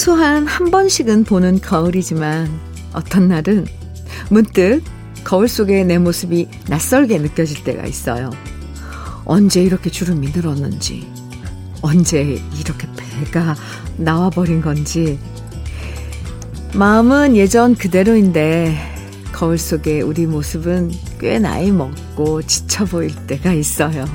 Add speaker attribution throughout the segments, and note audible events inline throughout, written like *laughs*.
Speaker 1: 최소한 한 번씩은 보는 거울이지만 어떤 날은 문득 거울 속의 내 모습이 낯설게 느껴질 때가 있어요. 언제 이렇게 주름이 늘었는지, 언제 이렇게 배가 나와버린 건지. 마음은 예전 그대로인데 거울 속의 우리 모습은 꽤 나이 먹고 지쳐 보일 때가 있어요.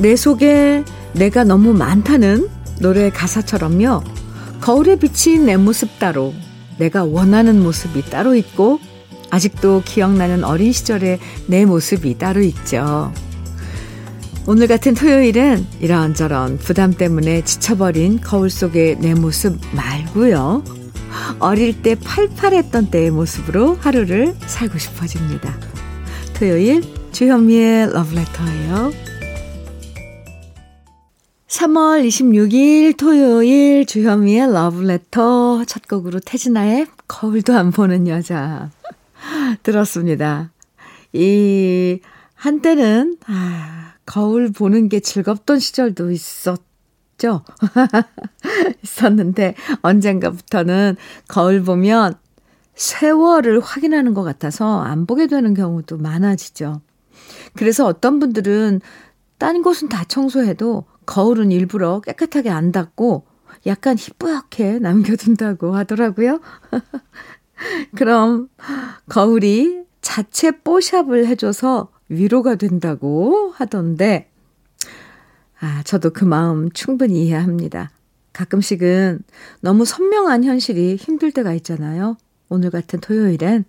Speaker 1: 내 속에 내가 너무 많다는 노래 가사처럼요. 거울에 비친 내 모습 따로, 내가 원하는 모습이 따로 있고, 아직도 기억나는 어린 시절의 내 모습이 따로 있죠. 오늘 같은 토요일은 이런저런 부담 때문에 지쳐버린 거울 속의 내 모습 말고요. 어릴 때 팔팔했던 때의 모습으로 하루를 살고 싶어집니다. 토요일 주현미의 러브레터예요. 3월 26일 토요일 주현미의 러브레터 첫 곡으로 태진아의 거울도 안 보는 여자 *laughs* 들었습니다. 이 한때는 아, 거울 보는 게 즐겁던 시절도 있었죠. *laughs* 있었는데 언젠가부터는 거울 보면 세월을 확인하는 것 같아서 안 보게 되는 경우도 많아지죠. 그래서 어떤 분들은 딴 곳은 다 청소해도 거울은 일부러 깨끗하게 안 닦고 약간 희뿌옇게 남겨둔다고 하더라고요. *laughs* 그럼 거울이 자체 뽀샵을 해줘서 위로가 된다고 하던데, 아, 저도 그 마음 충분히 이해합니다. 가끔씩은 너무 선명한 현실이 힘들 때가 있잖아요. 오늘 같은 토요일엔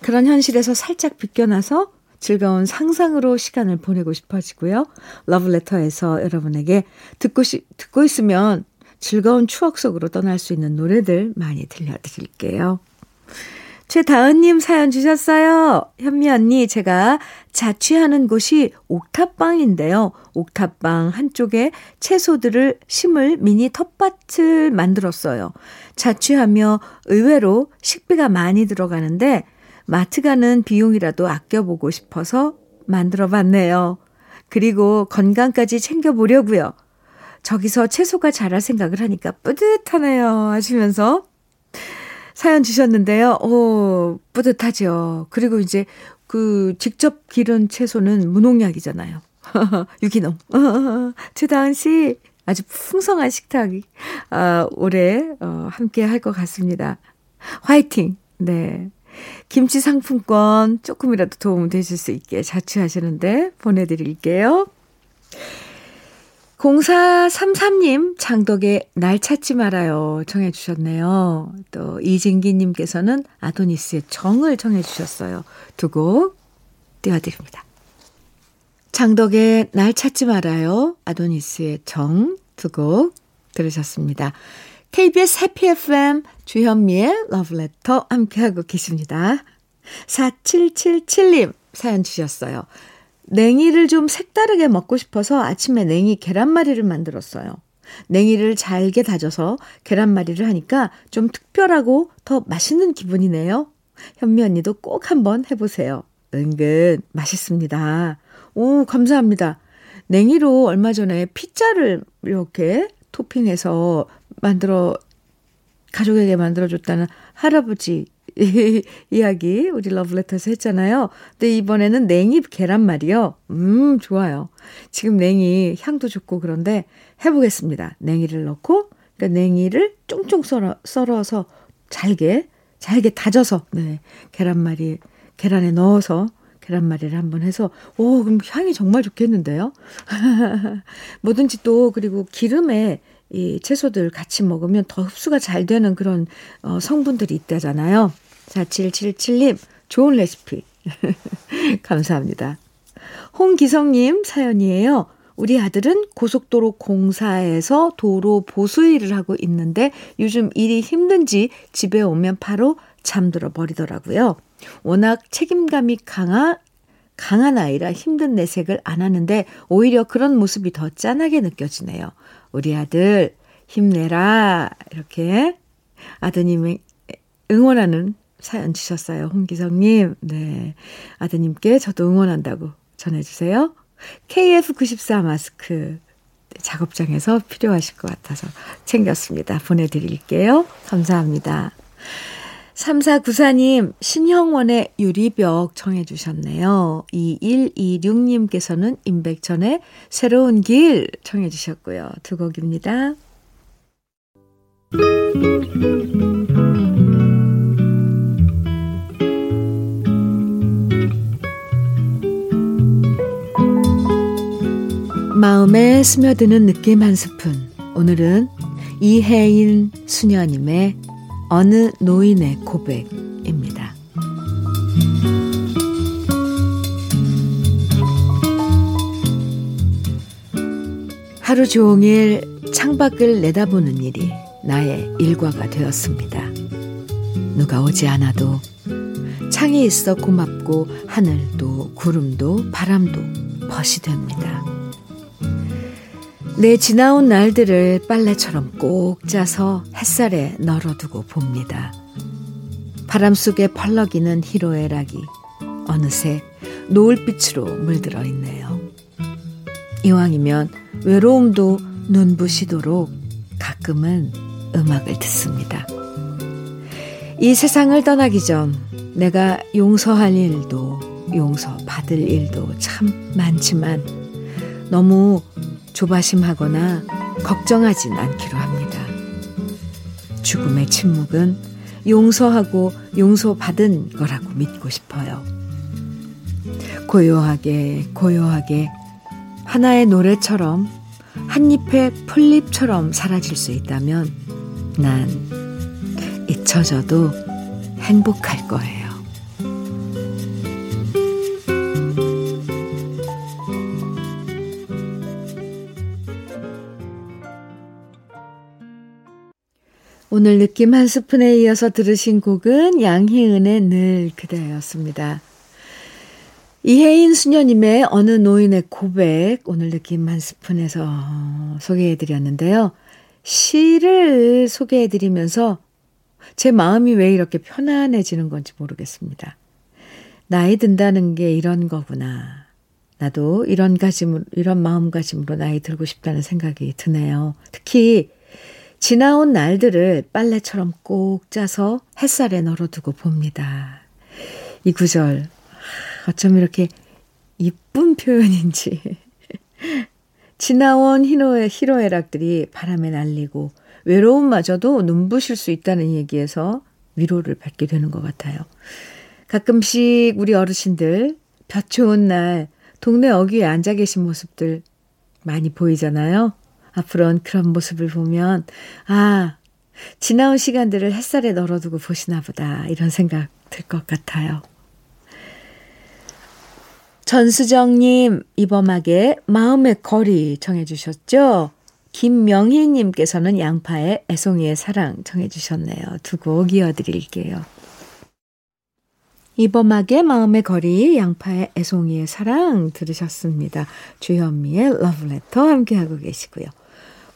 Speaker 1: 그런 현실에서 살짝 비껴나서 즐거운 상상으로 시간을 보내고 싶어지고요. 러브레터에서 여러분에게 듣고, 시, 듣고 있으면 즐거운 추억 속으로 떠날 수 있는 노래들 많이 들려드릴게요. 최다은님 사연 주셨어요. 현미 언니, 제가 자취하는 곳이 옥탑방인데요. 옥탑방 한쪽에 채소들을 심을 미니 텃밭을 만들었어요. 자취하며 의외로 식비가 많이 들어가는데 마트 가는 비용이라도 아껴보고 싶어서 만들어 봤네요. 그리고 건강까지 챙겨보려고요. 저기서 채소가 자랄 생각을 하니까 뿌듯하네요. 하시면서 사연 주셨는데요. 오, 뿌듯하죠. 그리고 이제 그 직접 기른 채소는 무농약이잖아요. *laughs* 유기농. *laughs* 최다은 씨, 아주 풍성한 식탁이, 아, 올해, 어, 함께 할 것 같습니다. 화이팅! 네. 김치 상품권 조금이라도 도움 되실 수 있게 자취하시는데 보내드릴게요. 0433님, 장덕의 날 찾지 말아요. 청해주셨네요. 또, 이진기님께서는 아도니스의 정을 청해주셨어요. 두 곡 띄워드립니다. 장덕의 날 찾지 말아요. 아도니스의 정 두 곡 들으셨습니다. KBS 해피 FM 주현미의 러브레터 함께하고 계십니다. 4777님 사연 주셨어요. 냉이를 좀 색다르게 먹고 싶어서 아침에 냉이 계란말이를 만들었어요. 냉이를 잘게 다져서 계란말이를 하니까 좀 특별하고 더 맛있는 기분이네요. 현미 언니도 꼭 한번 해보세요. 은근 맛있습니다. 오, 감사합니다. 냉이로 얼마 전에 피자를 이렇게 토핑해서 만들어 가족에게 만들어줬다는 할아버지 *laughs* 이야기 우리 러브레터에서 했잖아요. 근데 이번에는 냉이 계란말이요. 음, 좋아요. 지금 냉이 향도 좋고 그런데 해보겠습니다. 냉이를 넣고 그러니까 냉이를 쫑쫑 썰어, 썰어서 잘게 잘게 다져서 네 계란말이 계란에 넣어서 계란말이를 한번 해서 오 그럼 향이 정말 좋겠는데요. *laughs* 뭐든지 또 그리고 기름에 이 채소들 같이 먹으면 더 흡수가 잘 되는 그런 어, 성분들이 있다잖아요. 4777님, 좋은 레시피. *laughs* 감사합니다. 홍기성님 사연이에요. 우리 아들은 고속도로 공사에서 도로 보수 일을 하고 있는데 요즘 일이 힘든지 집에 오면 바로 잠들어 버리더라고요. 워낙 책임감이 강한 강한 아이라 힘든 내색을 안 하는데 오히려 그런 모습이 더 짠하게 느껴지네요. 우리 아들 힘내라 이렇게 아드님의 응원하는 사연 주셨어요. 홍기성님. 네. 아드님께 저도 응원한다고 전해주세요. KF94 마스크 작업장에서 필요하실 것 같아서 챙겼습니다. 보내드릴게요. 감사합니다. 3494님, 신형원의 유리벽 청해주셨네요. 2126님께서는 임백천의 새로운 길 청해주셨고요. 두 곡입니다. 마음에 스며드는 느낌 한 스푼. 오늘은 이혜인 수녀님의 어느 노인의 고백입니다. 하루 종일 창밖을 내다보는 일이 나의 일과가 되었습니다. 누가 오지 않아도 창이 있어 고맙고 하늘도 구름도 바람도 벗이 됩니다. 내 지나온 날들을 빨래처럼 꼭 짜서 햇살에 널어두고 봅니다. 바람 속에 펄럭이는 희로애락이 어느새 노을빛으로 물들어 있네요. 이왕이면 외로움도 눈부시도록 가끔은 음악을 듣습니다. 이 세상을 떠나기 전 내가 용서할 일도 용서받을 일도 참 많지만 너무 조바심하거나 걱정하진 않기로 합니다. 죽음의 침묵은 용서하고 용서받은 거라고 믿고 싶어요. 고요하게, 고요하게 하나의 노래처럼 한 잎의 풀잎처럼 사라질 수 있다면 난 잊혀져도 행복할 거예요. 오늘 느낌 한 스푼에 이어서 들으신 곡은 양희은의 늘 그대였습니다. 이혜인 수녀님의 어느 노인의 고백 오늘 느낌 한 스푼에서 소개해드렸는데요. 시를 소개해드리면서 제 마음이 왜 이렇게 편안해지는 건지 모르겠습니다. 나이 든다는 게 이런 거구나. 나도 이런 가짐으로, 이런 마음가짐으로 나이 들고 싶다는 생각이 드네요. 특히 지나온 날들을 빨래처럼 꼭 짜서 햇살에 널어두고 봅니다. 이 구절, 어쩜 이렇게 이쁜 표현인지. *laughs* 지나온 희노의 희로애락들이 바람에 날리고 외로움마저도 눈부실 수 있다는 얘기에서 위로를 받게 되는 것 같아요. 가끔씩 우리 어르신들 볕 좋은 날 동네 어귀에 앉아 계신 모습들 많이 보이잖아요. 앞으로는 그런 모습을 보면, 아, 지나온 시간들을 햇살에 널어두고 보시나 보다. 이런 생각 들 것 같아요. 전수정님, 이범학의 마음의 거리 정해주셨죠? 김명희님께서는 양파의 애송이의 사랑 정해주셨네요. 두 곡 이어드릴게요. 이범학의 마음의 거리, 양파의 애송이의 사랑 들으셨습니다. 주현미의 러브레터 함께하고 계시고요.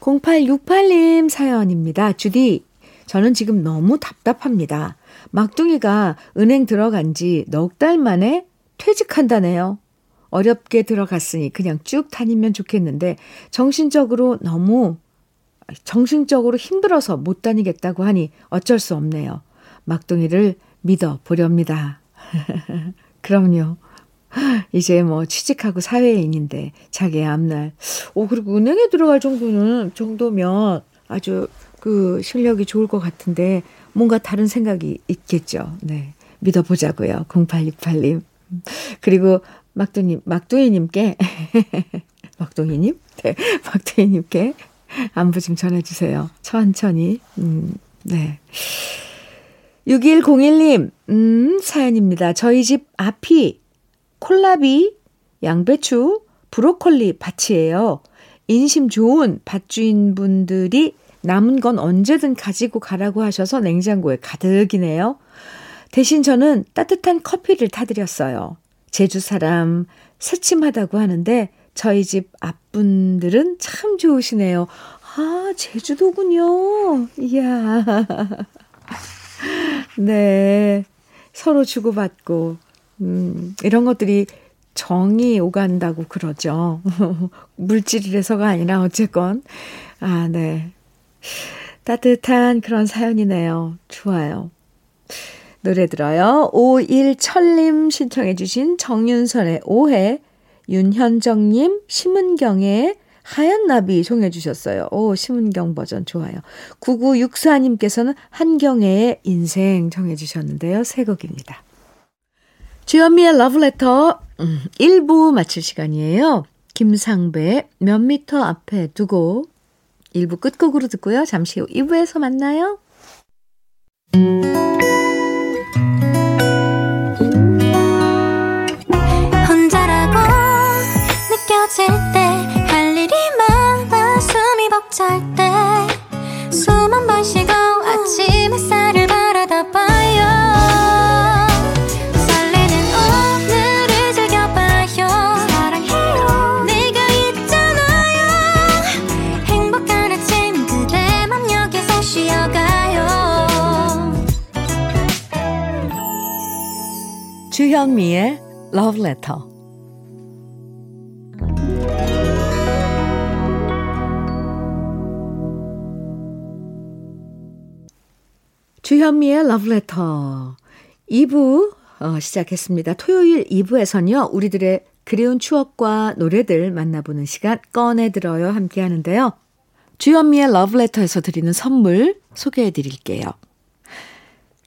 Speaker 1: 0868님 사연입니다. 주디, 저는 지금 너무 답답합니다. 막둥이가 은행 들어간 지 넉 달 만에 퇴직한다네요. 어렵게 들어갔으니 그냥 쭉 다니면 좋겠는데 정신적으로 너무 정신적으로 힘들어서 못 다니겠다고 하니 어쩔 수 없네요. 막둥이를 믿어 보렵니다. *laughs* 그럼요. 이제 뭐 취직하고 사회인인데 자기 앞날. 오, 그리고 은행에 들어갈 정도는, 정도면 아주 그 실력이 좋을 것 같은데 뭔가 다른 생각이 있겠죠. 네. 믿어보자고요. 0868님. 그리고 막둥이, 막둥이님께, *laughs* 막둥이님? 네. 막둥이님께 안부 좀 전해주세요. 천천히. 음, 네. 6101님, 음, 사연입니다. 저희 집 앞이 콜라비, 양배추, 브로콜리 밭이에요. 인심 좋은 밭주인분들이 남은 건 언제든 가지고 가라고 하셔서 냉장고에 가득이네요. 대신 저는 따뜻한 커피를 타드렸어요. 제주 사람 새침하다고 하는데 저희 집 앞분들은 참 좋으시네요. 아, 제주도군요. 이야. *laughs* 네. 서로 주고받고 음, 이런 것들이 정이 오간다고 그러죠. *laughs* 물질이라서가 아니라 어쨌건. 아, 네. 따뜻한 그런 사연이네요. 좋아요. 노래 들어요. 51철님 신청해 주신 정윤선의 오해, 윤현정님, 심은경의 하얀 나비 청해 주셨어요. 오, 심은경 버전 좋아요. 9964님께서는 한경애의 인생 청해 주셨는데요. 새 곡입니다. 주현미의 러브레터 음, 1부 마칠 시간이에요. 김상배 몇 미터 앞에 두고 1부 끝곡으로 듣고요. 잠시 후 2부에서 만나요. Letter. 주현미의 Letter 2부 어, 시작했습니다. 토요일 2부에서는요, 우리들의 그리운 추억과 노래들 만나보는 시간 꺼내들어요 함께 하는데요. 주현미의 Letter에서 드리는 선물 소개해 드릴게요.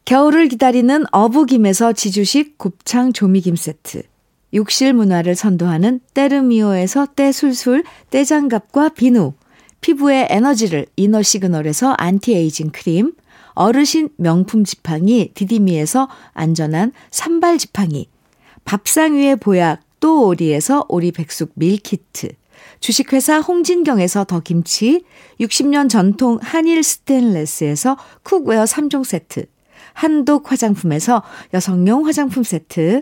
Speaker 1: 겨울을 기다리는 어부김에서 지주식 곱창 조미김 세트. 욕실 문화를 선도하는 때르미오에서 때술술 때장갑과 비누. 피부의 에너지를 이너 시그널에서 안티에이징 크림. 어르신 명품 지팡이 디디미에서 안전한 삼발 지팡이. 밥상 위의 보약 또 오리에서 오리 백숙 meal kit. 주식회사 홍진경에서 더 김치. 60년 전통 한일 스텐레스에서 cookware 3종 세트. 한독 화장품에서 여성용 화장품 세트,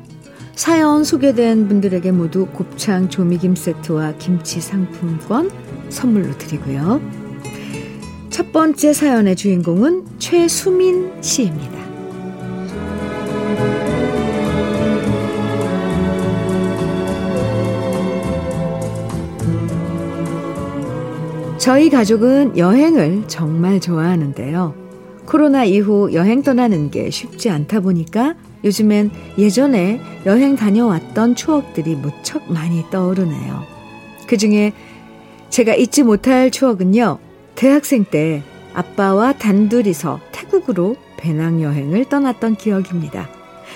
Speaker 1: 사연 소개된 분들에게 모두 곱창 조미김 세트와 김치 상품권 선물로 드리고요. 첫 번째 사연의 주인공은 최수민 씨입니다. 저희 가족은 여행을 정말 좋아하는데요. 코로나 이후 여행 떠나는 게 쉽지 않다 보니까 요즘엔 예전에 여행 다녀왔던 추억들이 무척 많이 떠오르네요. 그 중에 제가 잊지 못할 추억은요. 대학생 때 아빠와 단둘이서 태국으로 배낭여행을 떠났던 기억입니다.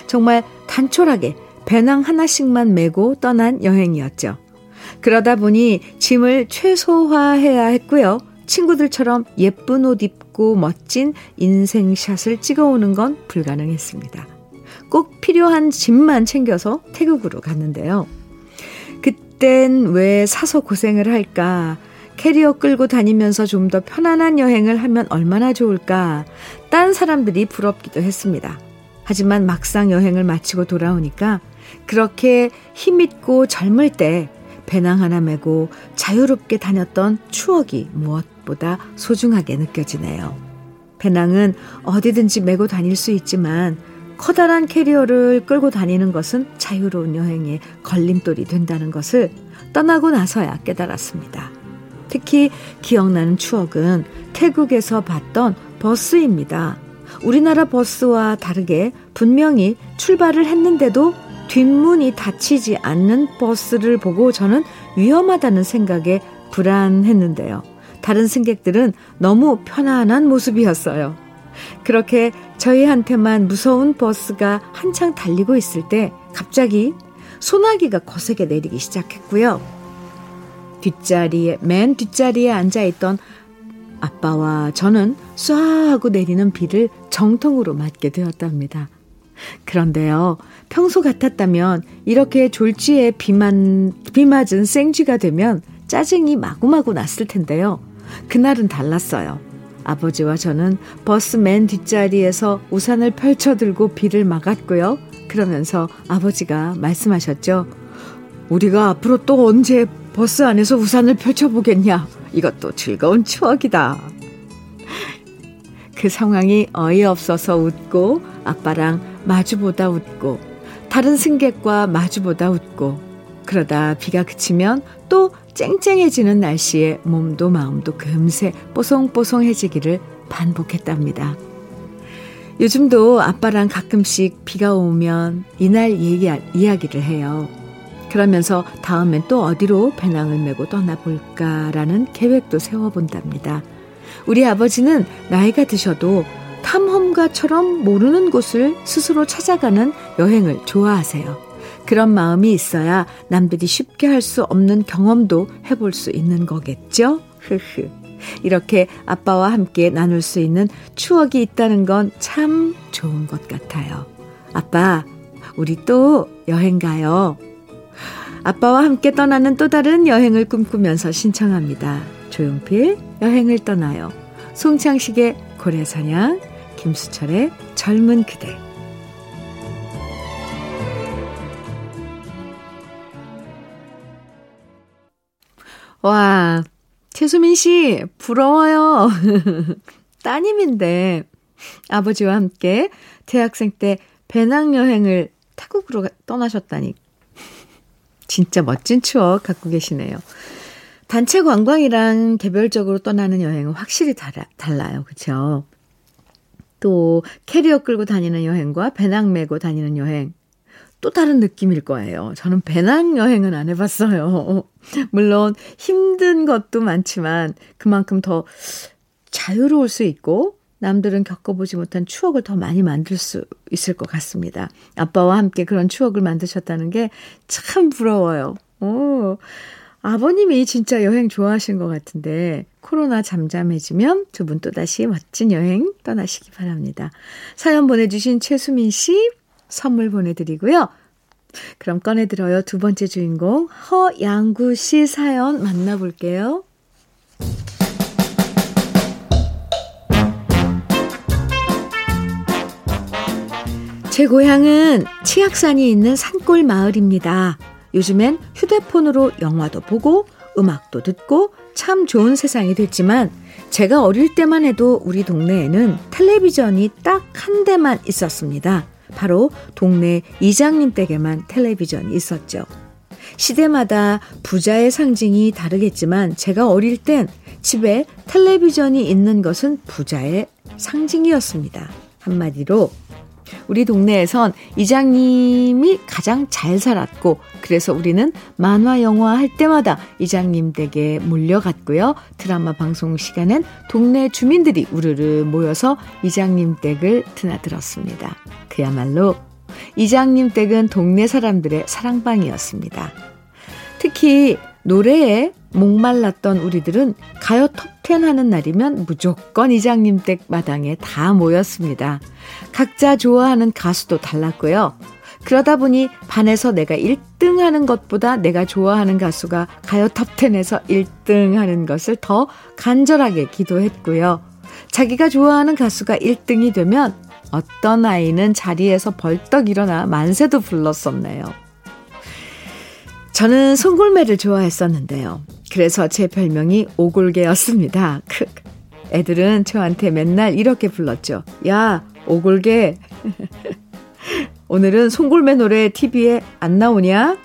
Speaker 1: 정말 단촐하게 배낭 하나씩만 메고 떠난 여행이었죠. 그러다 보니 짐을 최소화해야 했고요. 친구들처럼 예쁜 옷 입고 멋진 인생샷을 찍어오는 건 불가능했습니다. 꼭 필요한 짐만 챙겨서 태국으로 갔는데요. 그땐 왜 사서 고생을 할까? 캐리어 끌고 다니면서 좀 더 편안한 여행을 하면 얼마나 좋을까? 딴 사람들이 부럽기도 했습니다. 하지만 막상 여행을 마치고 돌아오니까 그렇게 힘있고 젊을 때 배낭 하나 메고 자유롭게 다녔던 추억이 무엇보다 소중하게 느껴지네요. 배낭은 어디든지 메고 다닐 수 있지만 커다란 캐리어를 끌고 다니는 것은 자유로운 여행에 걸림돌이 된다는 것을 떠나고 나서야 깨달았습니다. 특히 기억나는 추억은 태국에서 봤던 버스입니다. 우리나라 버스와 다르게 분명히 출발을 했는데도 뒷문이 닫히지 않는 버스를 보고 저는 위험하다는 생각에 불안했는데요. 다른 승객들은 너무 편안한 모습이었어요. 그렇게 저희한테만 무서운 버스가 한창 달리고 있을 때 갑자기 소나기가 거세게 내리기 시작했고요. 뒷자리에, 맨 뒷자리에 앉아있던 아빠와 저는 쏴 하고 내리는 비를 정통으로 맞게 되었답니다. 그런데요, 평소 같았다면 이렇게 졸지에 비만, 비 맞은 생쥐가 되면 짜증이 마구마구 났을 텐데요. 그날은 달랐어요. 아버지와 저는 버스 맨 뒷자리에서 우산을 펼쳐들고 비를 막았고요. 그러면서 아버지가 말씀하셨죠. 우리가 앞으로 또 언제 버스 안에서 우산을 펼쳐보겠냐. 이것도 즐거운 추억이다. 그 상황이 어이없어서 웃고 아빠랑 마주보다 웃고 다른 승객과 마주보다 웃고 그러다 비가 그치면 또 쨍쨍해지는 날씨에 몸도 마음도 금세 뽀송뽀송해지기를 반복했답니다. 요즘도 아빠랑 가끔씩 비가 오면 이날 얘기, 이야기를 해요. 그러면서 다음엔 또 어디로 배낭을 메고 떠나볼까라는 계획도 세워본답니다. 우리 아버지는 나이가 드셔도 탐험가처럼 모르는 곳을 스스로 찾아가는 여행을 좋아하세요. 그런 마음이 있어야 남들이 쉽게 할 수 없는 경험도 해볼 수 있는 거겠죠? 흐흐. 이렇게 아빠와 함께 나눌 수 있는 추억이 있다는 건 참 좋은 것 같아요. 아빠, 우리 또 여행 가요. 아빠와 함께 떠나는 또 다른 여행을 꿈꾸면서 신청합니다. 조용필, 여행을 떠나요. 송창식의 고래사냥, 김수철의 젊은 그대. 와, 최수민 씨, 부러워요. *laughs* 따님인데, 아버지와 함께 대학생 때 배낭여행을 태국으로 떠나셨다니. 진짜 멋진 추억 갖고 계시네요. 단체 관광이랑 개별적으로 떠나는 여행은 확실히 달라, 달라요. 그쵸? 또 캐리어 끌고 다니는 여행과 배낭 메고 다니는 여행 또 다른 느낌일 거예요. 저는 배낭 여행은 안 해봤어요. 물론 힘든 것도 많지만 그만큼 더 자유로울 수 있고 남들은 겪어보지 못한 추억을 더 많이 만들 수 있을 것 같습니다. 아빠와 함께 그런 추억을 만드셨다는 게 참 부러워요. 오, 아버님이 진짜 여행 좋아하신 것 같은데 코로나 잠잠해지면 두 분 또다시 멋진 여행 떠나시기 바랍니다. 사연 보내주신 최수민 씨 선물 보내드리고요. 그럼 꺼내들어요. 두 번째 주인공 허양구 씨 사연 만나볼게요. 제 고향은 치악산이 있는 산골 마을입니다. 요즘엔 휴대폰으로 영화도 보고 음악도 듣고 참 좋은 세상이 됐지만 제가 어릴 때만 해도 우리 동네에는 텔레비전이 딱 한 대만 있었습니다. 바로 동네 이장님 댁에만 텔레비전이 있었죠. 시대마다 부자의 상징이 다르겠지만 제가 어릴 땐 집에 텔레비전이 있는 것은 부자의 상징이었습니다. 한마디로 우리 동네에선 이장님이 가장 잘 살았고 그래서 우리는 만화 영화 할 때마다 이장님 댁에 몰려갔고요. 드라마 방송 시간엔 동네 주민들이 우르르 모여서 이장님 댁을 드나들었습니다. 그야말로 이장님 댁은 동네 사람들의 사랑방이었습니다. 특히 노래에 목말랐던 우리들은 가요 톱텐 하는 날이면 무조건 이장님 댁 마당에 다 모였습니다. 각자 좋아하는 가수도 달랐고요. 그러다 보니 반에서 내가 1등 하는 것보다 내가 좋아하는 가수가 가요 톱텐에서 1등 하는 것을 더 간절하게 기도했고요. 자기가 좋아하는 가수가 1등이 되면 어떤 아이는 자리에서 벌떡 일어나 만세도 불렀었네요. 저는 송골매를 좋아했었는데요. 그래서 제 별명이 오골개였습니다. 애들은 저한테 맨날 이렇게 불렀죠. 야, 오골개. *laughs* 오늘은 송골매 노래 TV에 안 나오냐?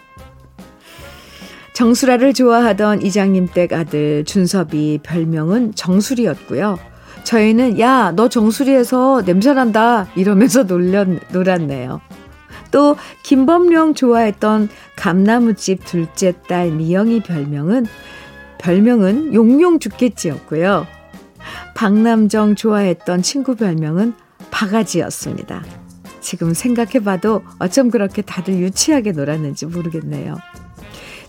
Speaker 1: 정수라를 좋아하던 이장님 댁 아들 준섭이 별명은 정수리였고요. 저희는 야, 너 정수리에서 냄새난다 이러면서 놀렸, 놀았네요. 또 김범룡 좋아했던 감나무집 둘째 딸 미영이 별명은 별명은 용용 죽겠지였고요. 박남정 좋아했던 친구 별명은 바가지였습니다. 지금 생각해봐도 어쩜 그렇게 다들 유치하게 놀았는지 모르겠네요.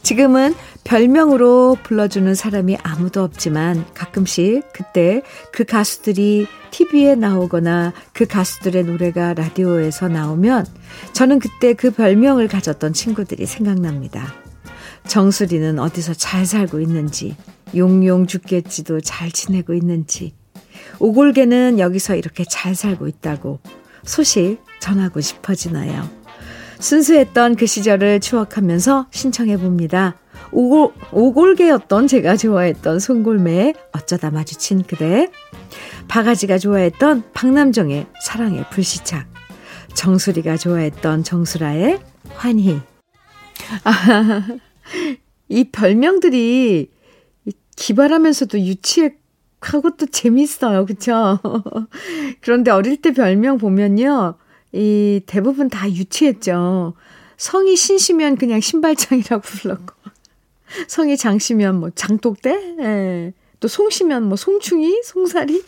Speaker 1: 지금은 별명으로 불러주는 사람이 아무도 없지만 가끔씩 그때 그 가수들이 TV에 나오거나 그 가수들의 노래가 라디오에서 나오면 저는 그때 그 별명을 가졌던 친구들이 생각납니다. 정수리는 어디서 잘 살고 있는지, 용용 죽겠지도 잘 지내고 있는지, 오골개는 여기서 이렇게 잘 살고 있다고 소식 전하고 싶어지나요? 순수했던 그 시절을 추억하면서 신청해 봅니다. 오골, 오골개였던 제가 좋아했던 송골매의 어쩌다 마주친 그대, 바가지가 좋아했던 박남정의 사랑의 불시착, 정수리가 좋아했던 정수라의 환희. 아, *laughs* 이 별명들이 기발하면서도 유치하고 또 재밌어요. 그쵸? *laughs* 그런데 어릴 때 별명 보면요. 이 대부분 다 유치했죠. 성이 신시면 그냥 신발장이라고 *laughs* 불렀고, 성이 장시면 뭐 장독대, 예. 또 송시면 뭐 송충이, 송사리,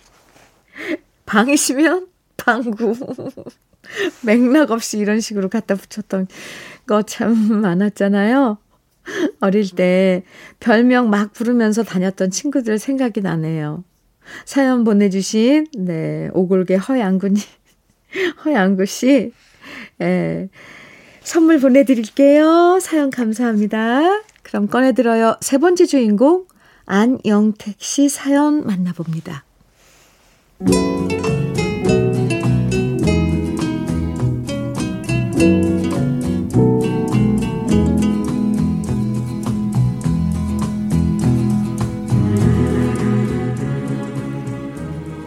Speaker 1: 방이시면 방구. *laughs* 맥락 없이 이런 식으로 갖다 붙였던 거 참 많았잖아요. 어릴 때 별명 막 부르면서 다녔던 친구들 생각이 나네요. 사연 보내주신, 네, 오골계 허양구님. *laughs* 허양구 씨, 예, 선물 보내드릴게요. 사연 감사합니다. 그럼 꺼내들어요. 세 번째 주인공, 안영택 씨 사연 만나봅니다.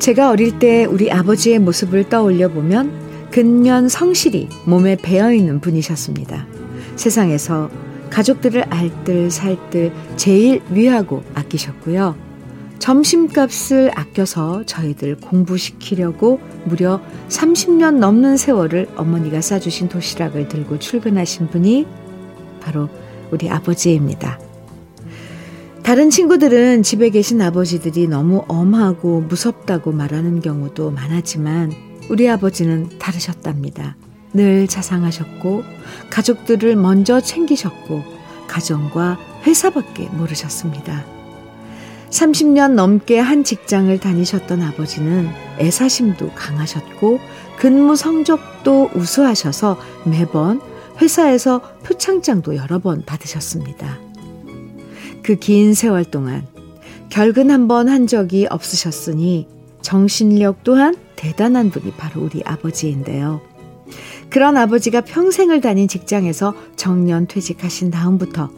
Speaker 1: 제가 어릴 때 우리 아버지의 모습을 떠올려 보면 근면 성실히 몸에 배어 있는 분이셨습니다. 세상에서 가족들을 알뜰 살뜰 제일 위하고 아끼셨고요. 점심값을 아껴서 저희들 공부시키려고 무려 30년 넘는 세월을 어머니가 싸주신 도시락을 들고 출근하신 분이 바로 우리 아버지입니다. 다른 친구들은 집에 계신 아버지들이 너무 엄하고 무섭다고 말하는 경우도 많았지만 우리 아버지는 다르셨답니다. 늘 자상하셨고 가족들을 먼저 챙기셨고 가정과 회사밖에 모르셨습니다. 30년 넘게 한 직장을 다니셨던 아버지는 애사심도 강하셨고 근무 성적도 우수하셔서 매번 회사에서 표창장도 여러 번 받으셨습니다. 그 긴 세월 동안 결근 한 번 한 적이 없으셨으니 정신력 또한 대단한 분이 바로 우리 아버지인데요. 그런 아버지가 평생을 다닌 직장에서 정년 퇴직하신 다음부터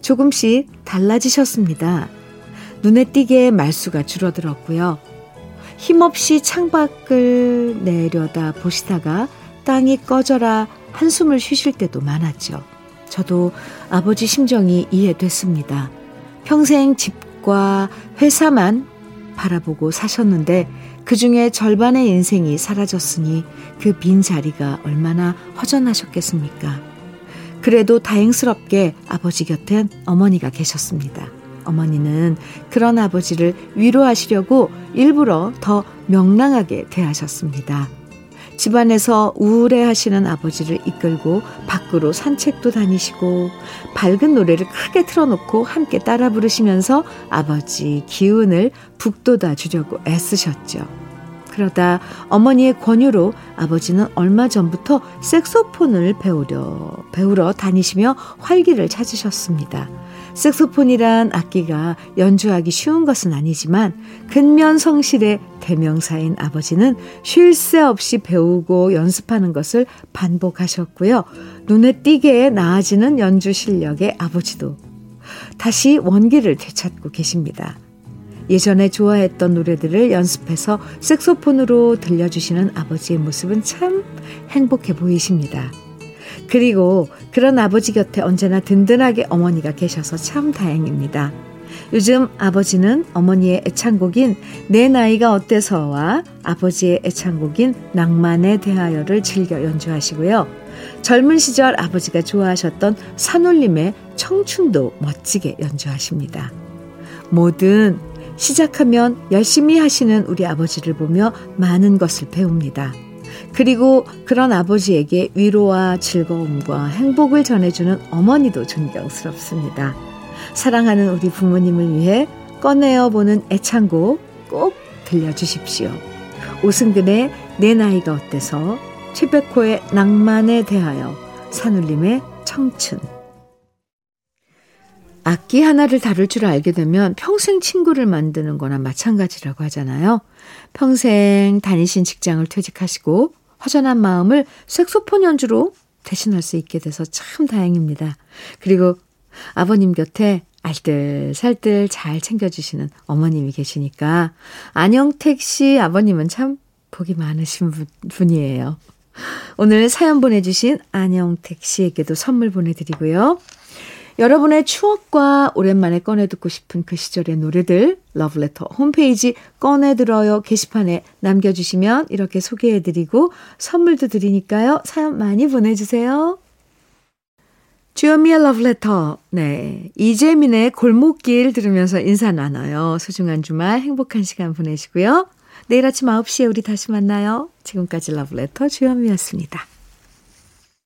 Speaker 1: 조금씩 달라지셨습니다. 눈에 띄게 말수가 줄어들었고요. 힘없이 창밖을 내려다 보시다가 땅이 꺼져라 한숨을 쉬실 때도 많았죠. 저도 아버지 심정이 이해됐습니다. 평생 집과 회사만 바라보고 사셨는데 그 중에 절반의 인생이 사라졌으니 그 빈 자리가 얼마나 허전하셨겠습니까? 그래도 다행스럽게 아버지 곁엔 어머니가 계셨습니다. 어머니는 그런 아버지를 위로하시려고 일부러 더 명랑하게 대하셨습니다. 집안에서 우울해 하시는 아버지를 이끌고 밖으로 산책도 다니시고 밝은 노래를 크게 틀어놓고 함께 따라 부르시면서 아버지 기운을 북돋아 주려고 애쓰셨죠. 그러다 어머니의 권유로 아버지는 얼마 전부터 색소폰을 배우려, 배우러 다니시며 활기를 찾으셨습니다. 색소폰이란 악기가 연주하기 쉬운 것은 아니지만 근면 성실의 대명사인 아버지는 쉴 새 없이 배우고 연습하는 것을 반복하셨고요. 눈에 띄게 나아지는 연주 실력의 아버지도 다시 원기를 되찾고 계십니다. 예전에 좋아했던 노래들을 연습해서 색소폰으로 들려주시는 아버지의 모습은 참 행복해 보이십니다. 그리고 그런 아버지 곁에 언제나 든든하게 어머니가 계셔서 참 다행입니다. 요즘 아버지는 어머니의 애창곡인 내 나이가 어때서와 아버지의 애창곡인 낭만에 대하여를 즐겨 연주하시고요. 젊은 시절 아버지가 좋아하셨던 산울림의 청춘도 멋지게 연주하십니다. 뭐든 시작하면 열심히 하시는 우리 아버지를 보며 많은 것을 배웁니다. 그리고 그런 아버지에게 위로와 즐거움과 행복을 전해주는 어머니도 존경스럽습니다. 사랑하는 우리 부모님을 위해 꺼내어 보는 애창곡 꼭 들려주십시오. 오승근의 내 나이가 어때서 최백호의 낭만에 대하여 산울림의 청춘 악기 하나를 다룰 줄 알게 되면 평생 친구를 만드는 거나 마찬가지라고 하잖아요. 평생 다니신 직장을 퇴직하시고 허전한 마음을 색소폰 연주로 대신할 수 있게 돼서 참 다행입니다. 그리고 아버님 곁에 알뜰살뜰 잘 챙겨주시는 어머님이 계시니까 안영택 씨 아버님은 참 복이 많으신 분 이에요. 오늘 사연 보내주신 안영택 씨에게도 선물 보내드리고요. 여러분의 추억과 오랜만에 꺼내 듣고 싶은 그 시절의 노래들 러브레터 홈페이지 꺼내 들어요 게시판에 남겨주시면 이렇게 소개해드리고 선물도 드리니까요. 사연 많이 보내주세요. 주현미의 러브레터. 네. 이재민의 골목길 들으면서 인사 나눠요. 소중한 주말 행복한 시간 보내시고요. 내일 아침 9시에 우리 다시 만나요. 지금까지 러브레터 주현미였습니다.